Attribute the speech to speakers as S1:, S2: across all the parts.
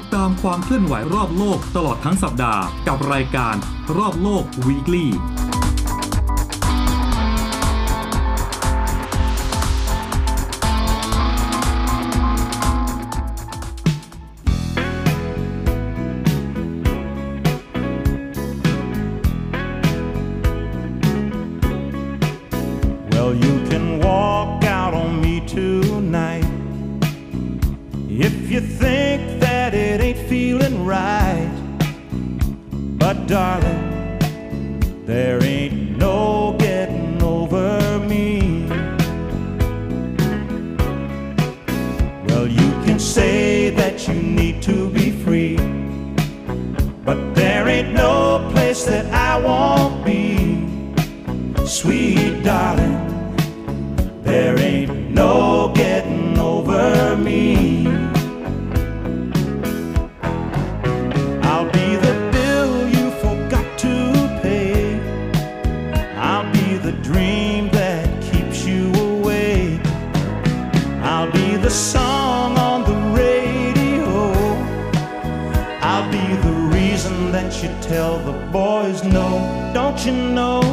S1: ดตามความเคลื่อนไหวรอบโลกตลอดทั้งสัปดาห์ กับรายการรอบโลก Weekly
S2: you need to be free, but there ain't no place that I won't be. Sweet darling, you know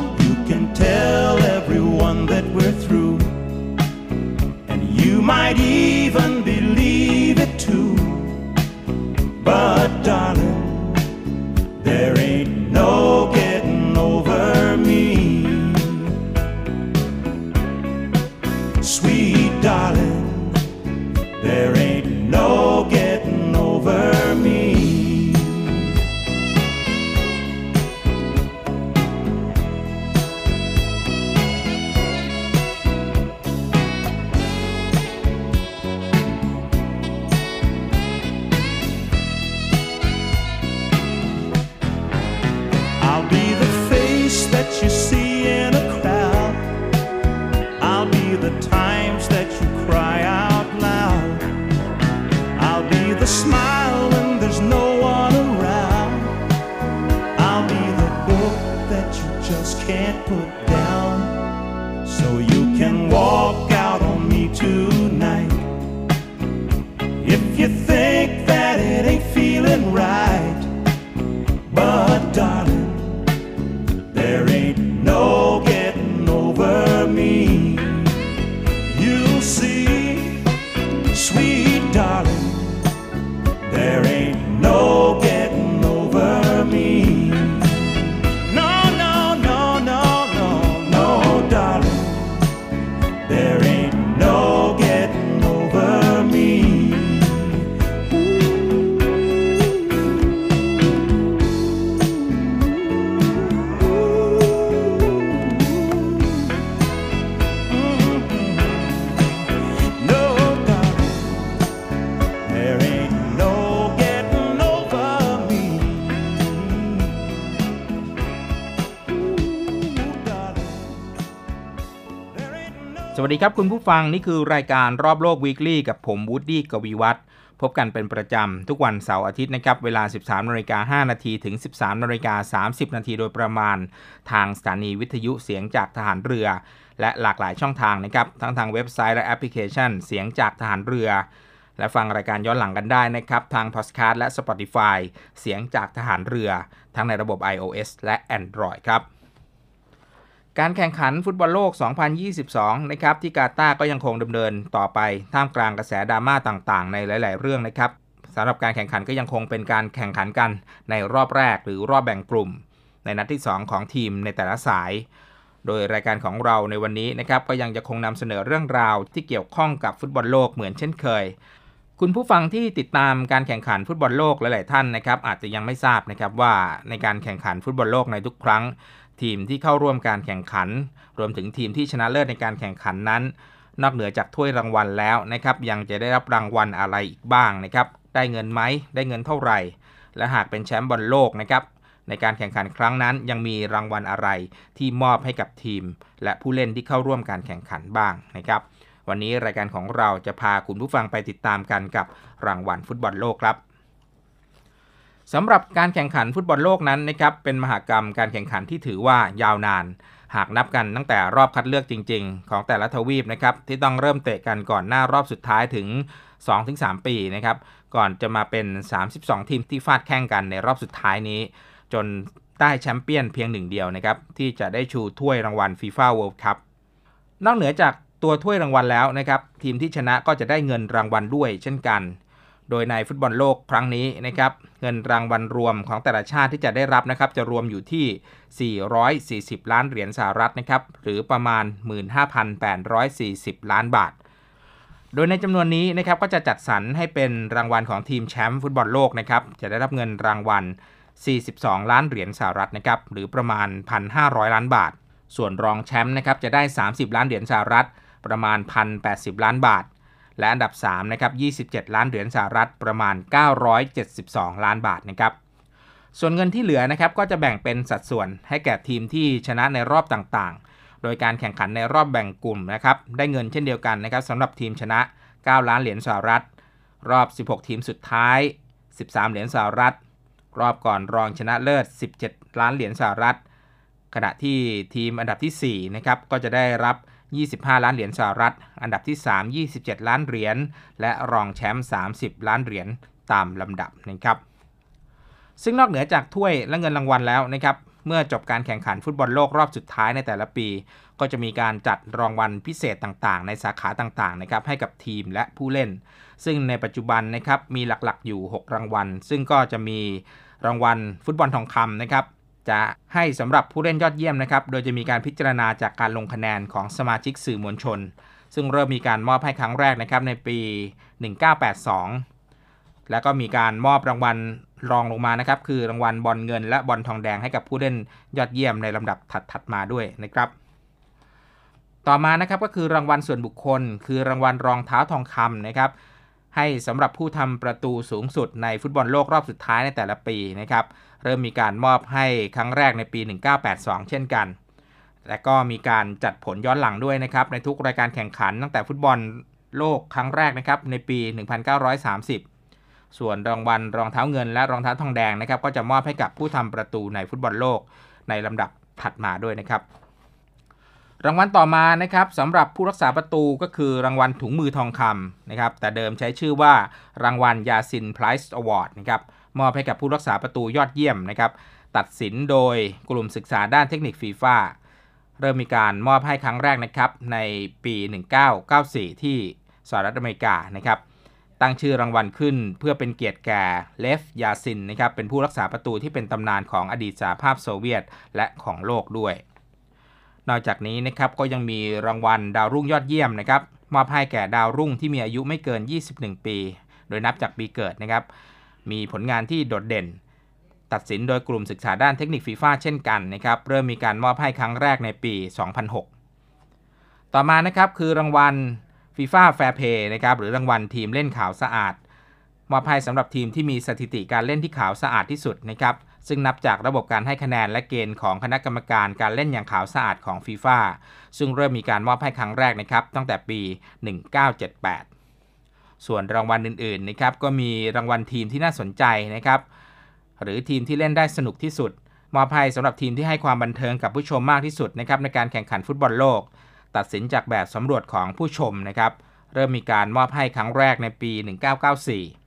S3: วัสดีครับคุณผู้ฟังนี่คือรายการรอบโลก Weekly กับผมวูดดี้กวีวัฒน์พบกันเป็นประจำ ทุกวันเสาร์อาทิตย์นะครับเวลา 13นาฬิกา5นาทีถึง 13นาฬิกา30 นาทีโดยประมาณ ทางสถานีวิทยุเสียงจากทหารเรือ และหลากหลายช่องทางนะครับทั้งทางเว็บไซต์และแอปพลิเคชัน เสียงจากทหารเรือ และฟังรายการย้อนหลังกันได้นะครับทาง Podcast และ Spotify เสียงจากทหารเรือ ทั้งในระบบ iOS และ Android ครับ การแข่งขันฟุตบอลโลก 2022 นะครับที่กาตาร์ก็ยังคงดำเนินต่อไปท่ามกลางกระแสดราม่าต่างๆ ในหลาย ๆ เรื่องนะครับสำหรับการแข่งขันก็ยังคงเป็นการแข่งขันกันในรอบแรกหรือรอบแบ่งกลุ่ม ในนัดที่ 2 ของทีมในแต่ละสาย โดยรายการของเราในวันนี้นะครับก็ยังจะคงนำเสนอเรื่องราวที่เกี่ยวข้องกับฟุตบอลโลกเหมือนเช่นเคย คุณผู้ฟังที่ติดตามการแข่งขันฟุตบอลโลกหลาย ๆ ท่านนะครับอาจจะยังไม่ทราบนะครับว่าในการแข่งขันฟุตบอลโลกในทุกครั้ง ทีมที่เข้าร่วมการแข่งขัน รวมถึงทีมที่ชนะเลิศในการแข่งขันนั้น นอกเหนือจากถ้วยรางวัลแล้วนะครับ ยังจะได้รับรางวัลอะไรอีกบ้างนะครับ ได้เงินไหมได้เงินเท่าไหร่ และหากเป็นแชมป์บอลโลกนะครับ ในการแข่งขันครั้งนั้น ยังมีรางวัลอะไรที่มอบให้กับทีม และผู้เล่นที่เข้าร่วมการแข่งขันบ้างนะครับ วันนี้รายการของเราจะพาคุณผู้ฟังไปติดตามกันกับรางวัลฟุตบอลโลกครับ สำหรับการแข่งขันฟุตบอลโลกนั้นนะครับเป็นมหากรรมการแข่งขันที่ถือว่ายาวนาน หากนับกันตั้งแต่รอบคัดเลือกจริง ๆ ของแต่ละทวีปนะครับที่ต้องเริ่มเตะกันก่อนหน้ารอบสุดท้ายถึง 2-3 ปีนะครับก่อนจะมาเป็น 32 ทีมที่ฟาดแข่งกันในรอบสุดท้ายนี้ จนได้แชมเปี้ยนเพียงหนึ่งเดียวนะครับที่จะได้ชูถ้วยรางวัล FIFA World Cup นอกเหนือจากตัวถ้วยรางวัลแล้วนะครับทีมที่ชนะก็จะได้เงินรางวัลด้วยเช่นกัน โดยในฟุตบอลโลกครั้งนี้นะครับเงินรางวัลรวมของแต่ละชาติที่จะได้รับนะครับจะรวมอยู่ที่ 440 ล้านเหรียญสหรัฐนะครับหรือประมาณ 15,840 ล้านบาท โดยในจำนวนนี้นะครับก็จะจัดสรรให้เป็นรางวัลของทีมแชมป์ฟุตบอลโลกนะครับจะได้รับเงินรางวัล 42 ล้านเหรียญสหรัฐนะครับหรือประมาณ 1,500 ล้านบาท ส่วนรองแชมป์นะครับจะได้ 30 ล้านเหรียญสหรัฐ ประมาณ 1,080 ล้านบาท และอันดับ3นะครับ27 ล้านเหรียญสหรัฐประมาณ 972 ล้านบาทนะครับส่วนเงินที่เหลือนะครับก็จะแบ่งเป็นสัดส่วนให้แก่ทีมที่ชนะในรอบต่างๆ โดยการแข่งขันในรอบแบ่งกลุ่มนะครับได้เงินเช่นเดียวกันนะครับสำหรับทีมชนะ 9 ล้านเหรียญสหรัฐ รอบ 16 ทีมสุดท้าย 13 เหรียญสหรัฐ รอบก่อนรองชนะเลิศ 17 ล้านเหรียญสหรัฐ ขณะที่ทีมอันดับที่4นะครับก็จะได้รับ 25 ล้านเหรียญสหรัฐ อันดับที่ 3 27 ล้านเหรียญ และรองแชมป์ 30 ล้านเหรียญตามลำดับนะครับ ซึ่งนอกเหนือจากถ้วยและเงินรางวัลแล้วนะครับ เมื่อจบการแข่งขันฟุตบอลโลกรอบสุดท้ายในแต่ละปี ก็จะมีการจัดรางวัลพิเศษต่างๆ ในสาขาต่างๆ นะครับให้กับทีมและผู้เล่น ซึ่งในปัจจุบันนะครับมีหลักๆ อยู่ 6 รางวัล ซึ่งก็จะมีรางวัลฟุตบอลทองคำนะครับ จะให้สำหรับผู้เล่นยอดเยี่ยมนะครับ โดยจะมีการพิจารณาจากการลงคะแนนของสมาชิกสื่อมวลชน ซึ่งเริ่มมีการมอบให้ครั้งแรกนะครับในปี 1982 แล้วก็มีการมอบรางวัลรองลงมานะครับ คือรางวัลบอลเงิน และบอลทองแดงให้กับผู้เล่นยอดเยี่ยมในลำดับถัดๆมาด้วยนะครับ ต่อมานะครับก็คือรางวัลส่วนบุคคล คือรางวัลรองเท้าทองคำนะครับ ให้สำหรับผู้ทำประตูสูงสุดในฟุตบอลโลกรอบสุดท้ายในแต่ละปีนะครับ เริ่มมีการมอบให้ครั้งแรกในปี 1982 เช่นกัน และก็มีการจัดผลย้อนหลังด้วยนะครับ ในทุกรายการแข่งขันตั้งแต่ฟุตบอลโลกครั้งแรกนะครับในปี 1930 ส่วนรางวัลรองเท้าเงินและรองเท้าทองแดงนะครับ ก็จะมอบให้กับผู้ทำประตูในฟุตบอลโลกในลำดับถัดมาด้วยนะครับ รางวัลต่อมานะครับสำหรับผู้รักษาประตูก็คือรางวัลถุงมือทองคำนะครับแต่เดิมใช้ชื่อว่ารางวัลยาชิน Prize Award นะครับมอบให้กับผู้รักษาประตูยอดเยี่ยมนะครับตัดสินโดยกลุ่มศึกษาด้านเทคนิคฟีฟ่าเริ่มมีการมอบให้ครั้งแรกนะครับในปี 1994 ที่สหรัฐอเมริกานะครับตั้งชื่อรางวัลขึ้นเพื่อเป็นเกียรติแก่เลฟยาซินนะครับเป็นผู้รักษาประตูที่เป็นตำนานของอดีตสหภาพโซเวียตและของโลกด้วย นอกจากนี้นะครับก็ยังมีรางวัลดาวรุ่งยอดเยี่ยมนะครับมอบให้แก่ดาวรุ่งที่มีอายุไม่เกิน 21 ปี โดยนับจากปีเกิดนะครับ มีผลงานที่โดดเด่น ตัดสินโดยกลุ่มศึกษาด้านเทคนิคฟีฟ่าเช่นกันนะครับเริ่มมีการมอบให้ครั้งแรกในปี 2006 ต่อมานะครับคือรางวัลฟีฟ่าแฟร์เพย์นะครับหรือรางวัลทีมเล่นขาวสะอาดมอบให้สำหรับทีมที่มีสถิติการเล่นที่ขาวสะอาดที่สุดนะครับ ซึ่งนับจากระบบการให้คะแนนและเกณฑ์ของคณะกรรมการการเล่นอย่างขาวสะอาดของฟีฟ่าซึ่งเริ่มมีการมอบให้ครั้งแรกนะครับตั้งแต่ปี 1978 ส่วนรางวัลอื่นๆนะครับก็มีรางวัลทีมที่น่าสนใจนะครับหรือทีมที่เล่นได้สนุกที่สุด มอบให้สำหรับทีมที่ให้ความบันเทิงกับผู้ชมมากที่สุดนะครับในการแข่งขันฟุตบอลโลก ตัดสินจากแบบสำรวจของผู้ชมนะครับเริ่มมีการมอบให้ครั้งแรกในปี 1994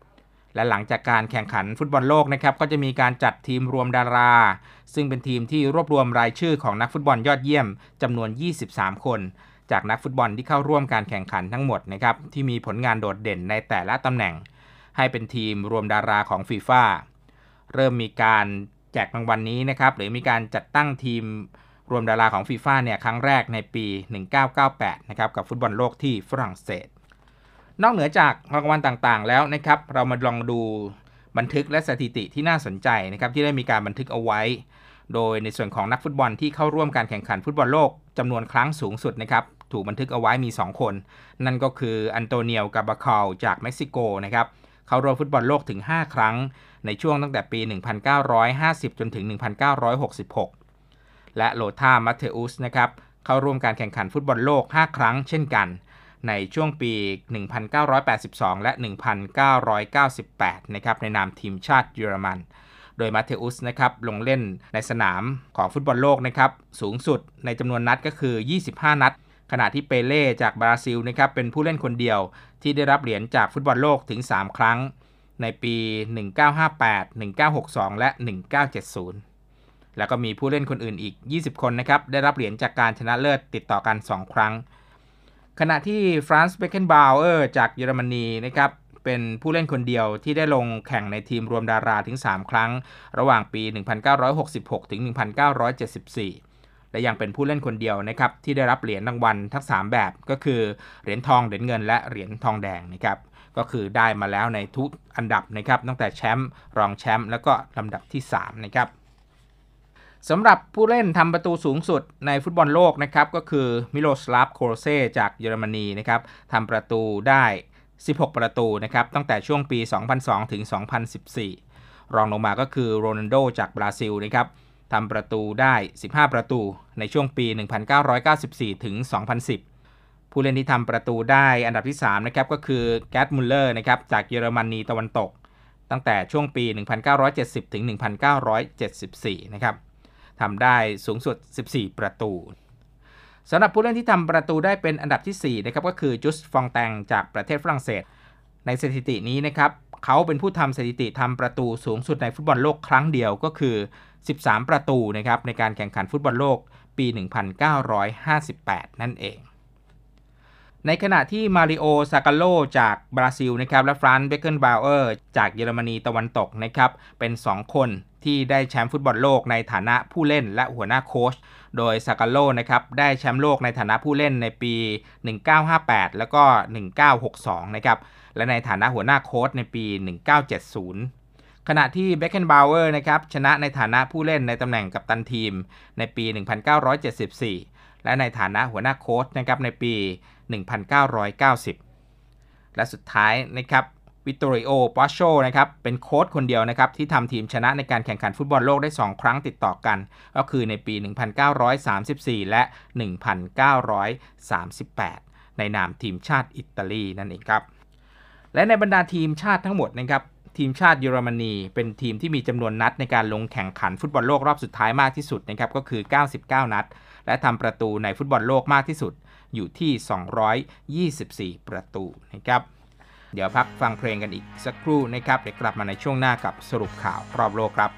S3: และหลังจากการแข่งขันฟุตบอลโลกนะครับก็จะมีการจัดทีมรวมดารา ซึ่งเป็นทีมที่รวบรวมรายชื่อของนักฟุตบอลยอดเยี่ยมจำนวน 23 คน จากนักฟุตบอลที่เข้าร่วมการแข่งขันทั้งหมดนะครับที่มีผลงานโดดเด่นในแต่ละตำแหน่ง ให้เป็นทีมรวมดาราของฟีฟ่าเริ่มมีการแจกรางวัลนนี้นะครับหรือมีการจัดตั้งทีมรวมดาราของฟีฟ่าเนี่ยครั้งแรกในปี 1998 นะครับกับฟุตบอลโลกที่ฝรั่งเศส นอกเหนือจากรางวัลต่างๆ แล้วนะครับ เรามาลองดูบันทึกและสถิติที่น่าสนใจนะครับที่ได้มีการบันทึกเอาไว้ โดยในส่วนของนักฟุตบอลที่เข้าร่วมการแข่งขันฟุตบอลโลกจำนวนครั้งสูงสุดนะครับถูกบันทึกเอาไว้มี 2 คน นั่นก็คืออันโตนิโอ การ์บาฆาลจากเม็กซิโกนะครับเข้าร่วมฟุตบอลโลกถึง 5 ครั้ง ในช่วงตั้งแต่ปี 1950 จนถึง 1966 และโลธาร์ มัทเธอุสนะครับเข้าร่วมการแข่งขันฟุตบอลโลก 5 ครั้งเช่นกัน ในช่วงปี 1982 และ 1998 นะครับ ในนามทีมชาติเยอรมัน โดยมัทเธอุสนะครับลงเล่นในสนามของฟุตบอลโลกนะครับสูงสุดในจำนวนนัดก็คือ 25 นัด ขณะที่เปเล่จากบราซิลนะครับเป็นผู้เล่นคนเดียวที่ได้รับเหรียญจากฟุตบอลโลกถึง 3 ครั้ง ในปี 1958 1962 และ 1970แล้วก็มีผู้เล่นคนอื่นอีก 20 คนนะครับ ได้รับเหรียญจากการชนะเลิศติดต่อกัน 2 ครั้ง ขณะที่ฟรานซ์เบเกนบาวเออร์จากเยอรมนีนะครับเป็นผู้เล่นคนเดียวที่ได้ลงแข่งในทีมรวมดาราถึง 3 ครั้ง ระหว่างปี 1966 ถึง 1974 และยังเป็นผู้เล่นคนเดียวนะครับที่ได้รับเหรียญรางวัลทั้ง 3 แบบก็คือเหรียญทองเหรียญเงินและเหรียญทองแดงนะครับก็คือได้มาแล้วในทุกอันดับนะครับตั้งแต่แชมป์รองแชมป์แล้วก็ลำดับที่3นะครับ สำหรับผู้เล่นทำประตูสูงสุดในฟุตบอลโลกนะครับก็คือมิโลสลาฟโครเซจากเยอรมนีนะครับทำประตูได้ 16 ประตูนะครับตั้งแต่ช่วงปี 2002 ถึง 2014 รองลงมาก็คือโรนัลโดจากบราซิลนะครับทำประตูได้ 15 ประตูในช่วงปี 1994 ถึง 2010 ผู้เล่นที่ทำประตูได้อันดับที่3นะครับก็คือแกร์ด มุลเลอร์นะครับจากเยอรมนีตะวันตก ตั้งแต่ช่วงปี 1970 ถึง 1974 นะครับ ทำได้สูงสุด 14 ประตูสำหรับผู้เล่นที่ทำประตูได้เป็นอันดับที่ 4 นะครับก็คือจุสต์ ฟงแตนจากประเทศฝรั่งเศส ในสถิตินี้นะครับเขาเป็นผู้ทำสถิติทำประตูสูงสุดในฟุตบอลโลกครั้งเดียวก็คือ 13 ประตูนะครับในการแข่งขันฟุตบอลโลกปี 1958 นั่นเอง ในขณะที่มาริโอ ซากาโล จากบราซิลนะครับและฟรานซ์ เบคเคนบาวเออร์จากเยอรมนีตะวันตกนะครับเป็น 2 คน ที่ได้แชมป์ฟุตบอลโลกในฐานะผู้เล่นและหัวหน้าโค้ช โดยซากาโลนะครับได้แชมป์โลกในฐานะผู้เล่นในปี 1958 แล้วก็ 1962 นะครับ และในฐานะหัวหน้าโค้ชในปี 1970 ขณะที่เบคเคนบาวเออร์นะครับชนะในฐานะผู้เล่นในตำแหน่งกัปตันทีมในปี 1974 และในฐานะหัวหน้าโค้ชนะครับในปี 1990 และสุดท้ายนะครับ วิตโตริโอปอซโซนะครับ เป็นโค้ชคนเดียวนะครับ ที่ทำทีมชนะในการแข่งขันฟุตบอลโลกได้ 2 ครั้งติดต่อกัน ก็คือในปี 1934 และ 1938 ในนามทีมชาติอิตาลีนั่นเองครับ และในบรรดาทีมชาติทั้งหมดนะครับ ทีมชาติเยอรมนีเป็นทีมที่มีจำนวนนัดในการลงแข่งขันฟุตบอลโลกรอบสุดท้ายมากที่สุดนะครับก็คือ 99 นัด และทำประตูในฟุตบอลโลกมากที่สุดอยู่ที่ 224 ประตูนะครับ เดี๋ยวพักฟังเพลงกันอีกสักครู่นะครับเดี๋ยวกลับมาในช่วงหน้ากับสรุปข่าวรอบโลกครับ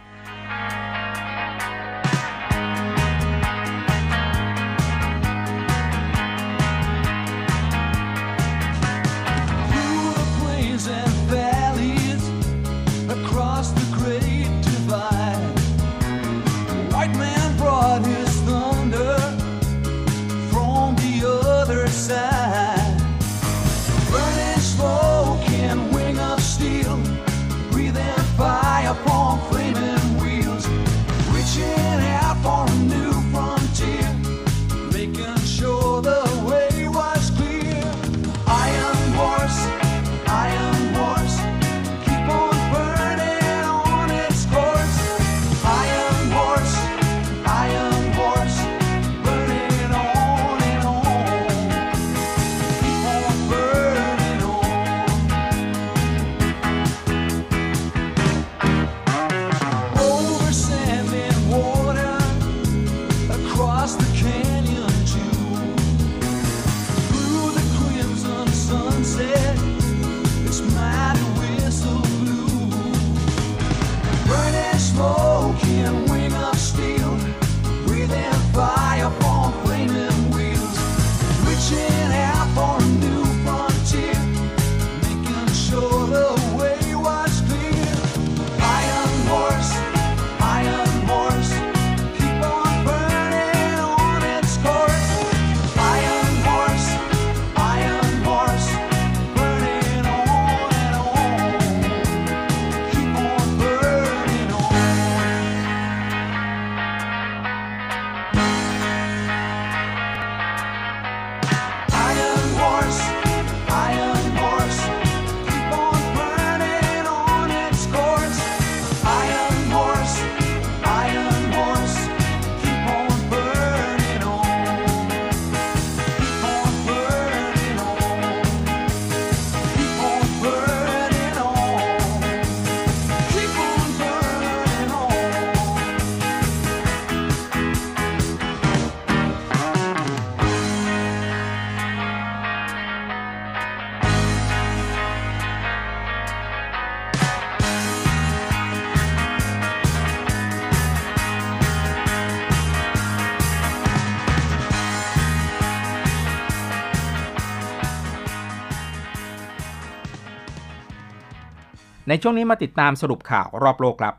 S3: ในช่วงนี้มาติดตามสรุปข่าวรอบโลกครับ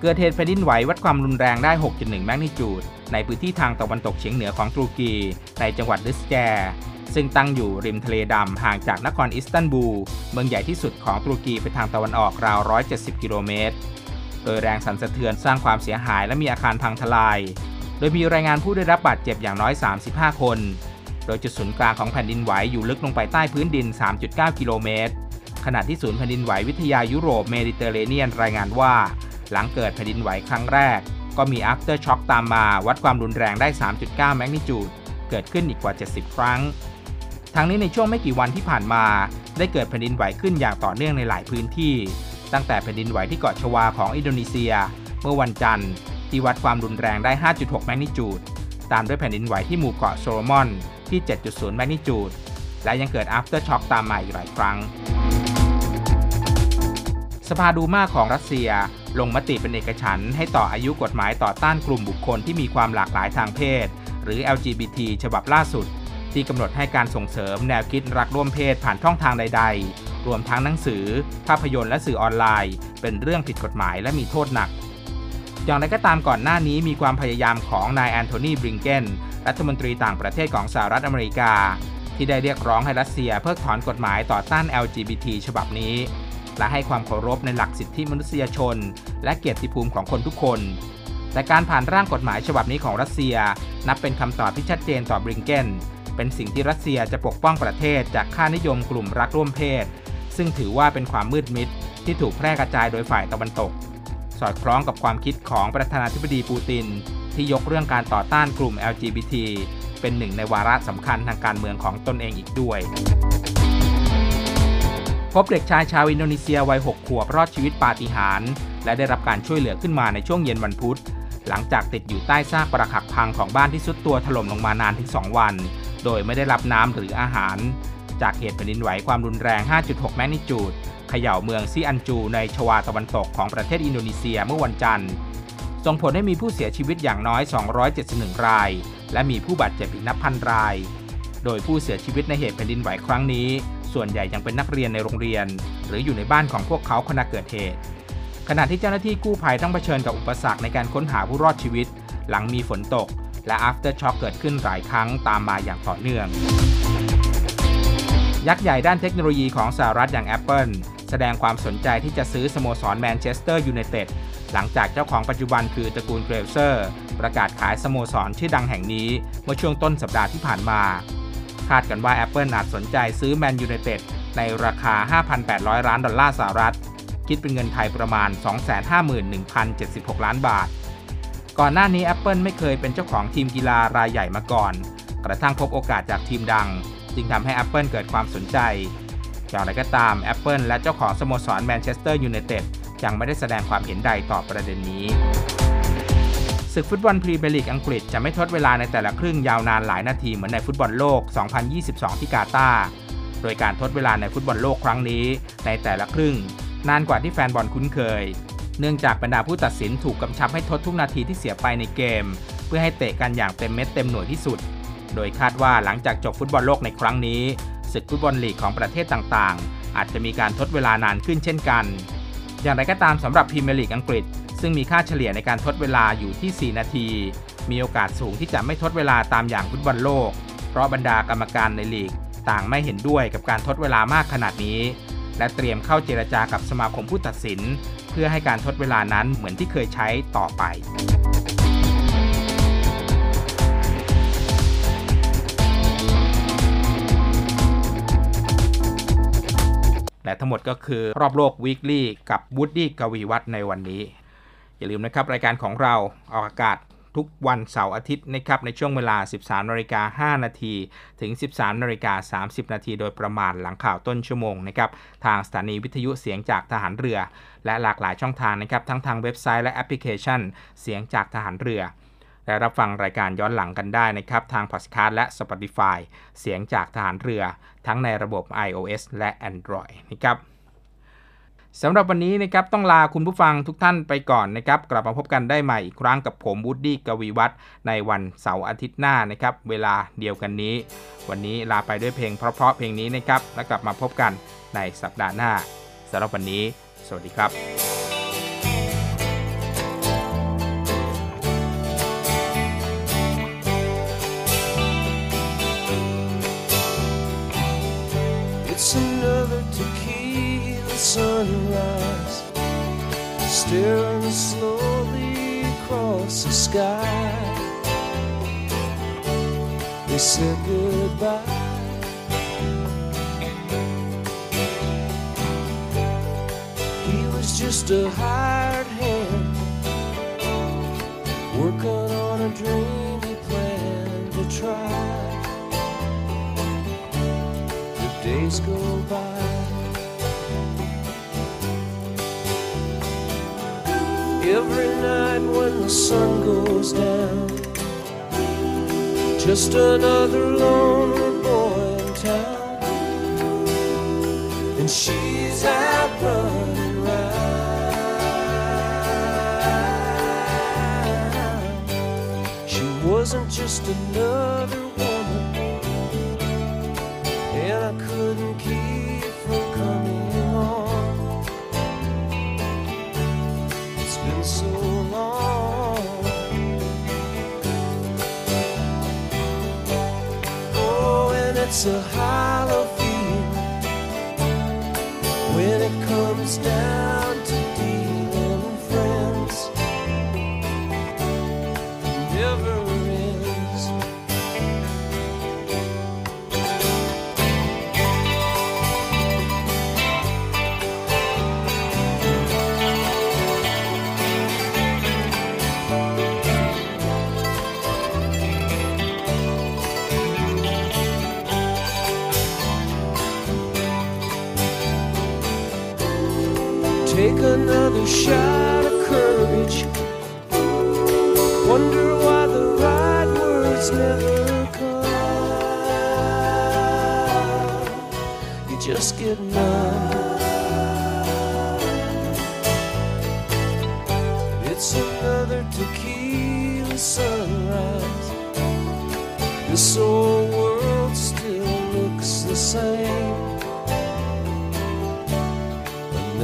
S3: เกิดเหตุแผ่นดินไหววัดความรุนแรงได้ 6.1 แมกนิจูด ในพื้นที่ทางตะวันตกเฉียงเหนือของตุรกี ในจังหวัดดิสแกร์ซึ่งตั้งอยู่ริมทะเลดำห่างจากนครอิสตันบูล เมืองใหญ่ที่สุดของตุรกีไปทางตะวันออกราว 170 กิโลเมตร โดยแรงสั่นสะเทือนสร้างความเสียหายและมีอาคารพังทลาย โดยมีรายงานผู้ได้รับบาดเจ็บอย่างน้อย 35 คน โดยจุดศูนย์กลางของแผ่นดินไหวอยู่ลึกลงไปใต้พื้นดิน 3.9 กิโลเมตร ขณะที่ศูนย์แผ่นดินไหววิทยายุโรปเมดิเตอร์เรเนียนรายงานว่า หลังเกิดแผ่นดินไหวครั้งแรก ก็มี aftershock ตามมาวัดความรุนแรงได้ 3.9 แมกนิจูด เกิดขึ้นอีกกว่า 70 ครั้ง ทั้งนี้ในช่วงไม่กี่วันที่ผ่านมา ได้เกิดแผ่นดินไหวขึ้นอย่างต่อเนื่องในหลายพื้นที่ ตั้งแต่แผ่นดินไหวที่เกาะชวาของอินโดนีเซีย เมื่อวันจันทร์ที่วัดความรุนแรงได้ 5.6 แมกนิจูด ตามด้วยแผ่นดินไหวที่หมู่เกาะโซโลมอนที่ 7.0 แมกนิจูด และยังเกิด after shock ตามมาอีกหลายครั้ง สภาดูมาของรัสเซียลงมติเป็นเอกฉันท์ให้ต่ออายุกฎหมายต่อต้านกลุ่มบุคคลที่มีความหลากหลายทางเพศ หรือ LGBT ฉบับล่าสุด ที่กำหนดให้การส่งเสริมแนวคิดรักร่วมเพศผ่านช่องทางใด ๆ รวมทั้งหนังสือ ภาพยนตร์และสื่อออนไลน์ เป็นเรื่องผิดกฎหมายและมีโทษหนัก อย่างไรก็ตามก่อนหน้านี้มีความพยายามของนายแอนโทนีบริงเกนรัฐมนตรีต่างประเทศของสหรัฐอเมริกา ที่ได้เรียกร้องให้รัสเซียเพิกถอนกฎหมายต่อต้าน LGBT ฉบับนี้ และให้ความเคารพในหลักสิทธิมนุษยชน และเกียรติภูมิของคนทุกคน แต่การผ่านร่างกฎหมายฉบับนี้ของรัสเซีย นับเป็นคำตอบที่ชัดเจนต่อบริงเกนเป็นสิ่งที่รัสเซียจะปกป้องประเทศจากค่านิยมกลุ่มรักร่วมเพศ ซึ่งถือว่าเป็นความมืดมิดที่ถูกแพร่กระจายโดยฝ่ายตะวันตก สอดคล้องกับความคิดของประธานาธิบดีปูติน ที่ยกเรื่องการต่อต้านกลุ่ม LGBT เป็นหนึ่งในวาระสำคัญทางการเมืองของตนเองอีกด้วย พบเด็กชายชาวอินโดนีเซียวัย 6 ขวบรอดชีวิตปาฏิหาริย์และได้รับการช่วยเหลือขึ้นมาในช่วงเย็นวันพุธ หลังจากติดอยู่ใต้ซากปรักหักพังของบ้านที่สุดตัวถล่มลงมานานถึง 2 วัน โดยไม่ได้รับน้ำหรืออาหาร จากเหตุแผ่นดินไหวความรุนแรง 5.6 แมกนิจูด ขย่าเมืองซีอันจูในชวาตะวันตกของประเทศอินโดนีเซียเมื่อวันจันทร์ ส่งผลให้มีผู้เสียชีวิตอย่างน้อย 271 ราย และมีผู้บาดเจ็บอีกนับพันราย โดยผู้เสียชีวิตในเหตุแผ่นดินไหวครั้งนี้ ส่วนใหญ่ยังเป็นนักเรียนในโรงเรียน หรืออยู่ในบ้านของพวกเขาขณะเกิดเหตุ ขณะที่เจ้าหน้าที่กู้ภัยต้องเผชิญกับอุปสรรคในการค้นหาผู้รอดชีวิต หลังมีฝนตก และ aftershock เกิดขึ้นหลายครั้งตามมาอย่างต่อเนื่องยักษ์ใหญ่ด้านเทคโนโลยีของสหรัฐอย่าง Apple แสดงความสนใจที่จะซื้อสโมสรแมนเชสเตอร์ยูไนเต็ดหลังจากเจ้าของปัจจุบันคือตระกูลเกลเซอร์ ประกาศขายสโมสรชื่อดังแห่งนี้ เมื่อช่วงต้นสัปดาห์ที่ผ่านมา คาดกันว่า Apple อาจสนใจซื้อแมนยูไนเต็ดในราคา 5,800 ล้านดอลลาร์สหรัฐ คิดเป็นเงินไทยประมาณ 251,076 ล้านบาท ก่อนหน้านี้ Apple ไม่เคยเป็นเจ้าของทีมกีฬารายใหญ่มาก่อน กระทั่งพบโอกาสจากทีมดัง จึงทำให้ Apple เกิดความสนใจ อย่างไรก็ตาม Apple และเจ้าของสโมสรแมนเชสเตอร์ยูไนเต็ดยังไม่ได้แสดงความเห็นใดต่อประเด็นนี้ศึกฟุตบอลพรีเมียร์ลีกอังกฤษจะไม่ทดเวลาในแต่ละครึ่งยาวนานหลายนาทีเหมือนในฟุตบอลโลก 2022 ที่กาตาร์ โดยการทดเวลาในฟุตบอลโลกครั้งนี้ ในแต่ละครึ่ง นานกว่าที่แฟนบอลคุ้นเคย เนื่องจากบรรดาผู้ตัดสินถูกกำชับให้ทดทุกนาทีที่เสียไปในเกม เพื่อให้เตะกันอย่างเต็มเม็ดเต็มหน่วยที่สุด โดยคาดว่าหลังจากจบฟุตบอลโลกในครั้งนี้ ศึกฟุตบอลลีกของประเทศต่างๆ อาจจะมีการทดเวลานานขึ้นเช่นกัน อย่างไรก็ตามสำหรับพรีเมียร์ลีกอังกฤษ ซึ่งมีค่าเฉลี่ยในการทดเวลาอยู่ที่ 4 นาที มีโอกาสสูงที่จะไม่ทดเวลาตามอย่างฟุตบอลโลก เพราะบรรดากรรมการในลีก ต่างไม่เห็นด้วยกับการทดเวลามากขนาดนี้ และเตรียมเข้าเจรจากับสมาคมผู้ตัดสิน เพื่อให้การทดเวลานั้นเหมือนที่เคยใช้ต่อไป และทั้งหมดก็คือรอบโลก Weekly กับวูดดี้กวีวัฒน์ในวันนี้ อย่าลืมนะครับ รายการของเราออกอากาศทุกวันเสาร์อาทิตย์นะครับในช่วงเวลา 13นาฬิกา5นาทีถึง 13นาฬิกา30นาทีโดยประมาณหลังข่าวต้นชั่วโมงนะครับทางสถานีวิทยุเสียงจากทหารเรือ และหลากหลายช่องทางนะครับทั้งทางเว็บไซต์และแอปพลิเคชัน เสียงจากทหารเรือ และรับฟังรายการย้อนหลังกันได้นะครับ ทางพอดแคสต์และ Spotify เสียงจากทหารเรือ ทั้งในระบบ iOS และ Android นะครับสำหรับวันนี้นะครับต้องลาคุณผู้ฟังทุกท่านไปก่อนนะครับ กลับมาพบกันได้ใหม่อีกครั้งกับผมวูดดี้กวีวัฒน์ในวันเสาร์อาทิตย์หน้านะครับ เวลาเดียวกันนี้ วันนี้ลาไปด้วยเพลงเพราะๆเพลงนี้นะครับ แล้วกลับมาพบกันในสัปดาห์หน้าสำหรับวันนี้ สวัสดีครับ
S4: sunrise, staring slowly across the sky. They said goodbye. He was just a hired hand, working on a dream he planned to try the days go by. Every night when the sun goes down, just another lonely boy in town, and she's out running round. She wasn't just another woman. And I couldn't keep it's a hollow feeling when it comes down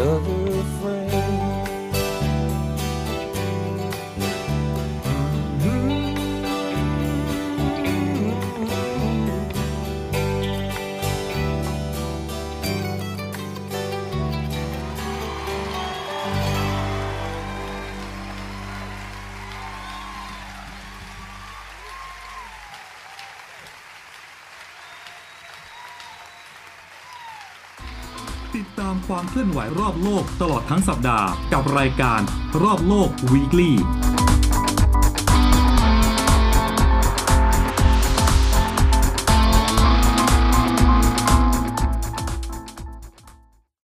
S1: 的路 ความเคลื่อนไหวรอบโลกตลอดทั้งสัปดาห์ กับรายการรอบโลก Weekly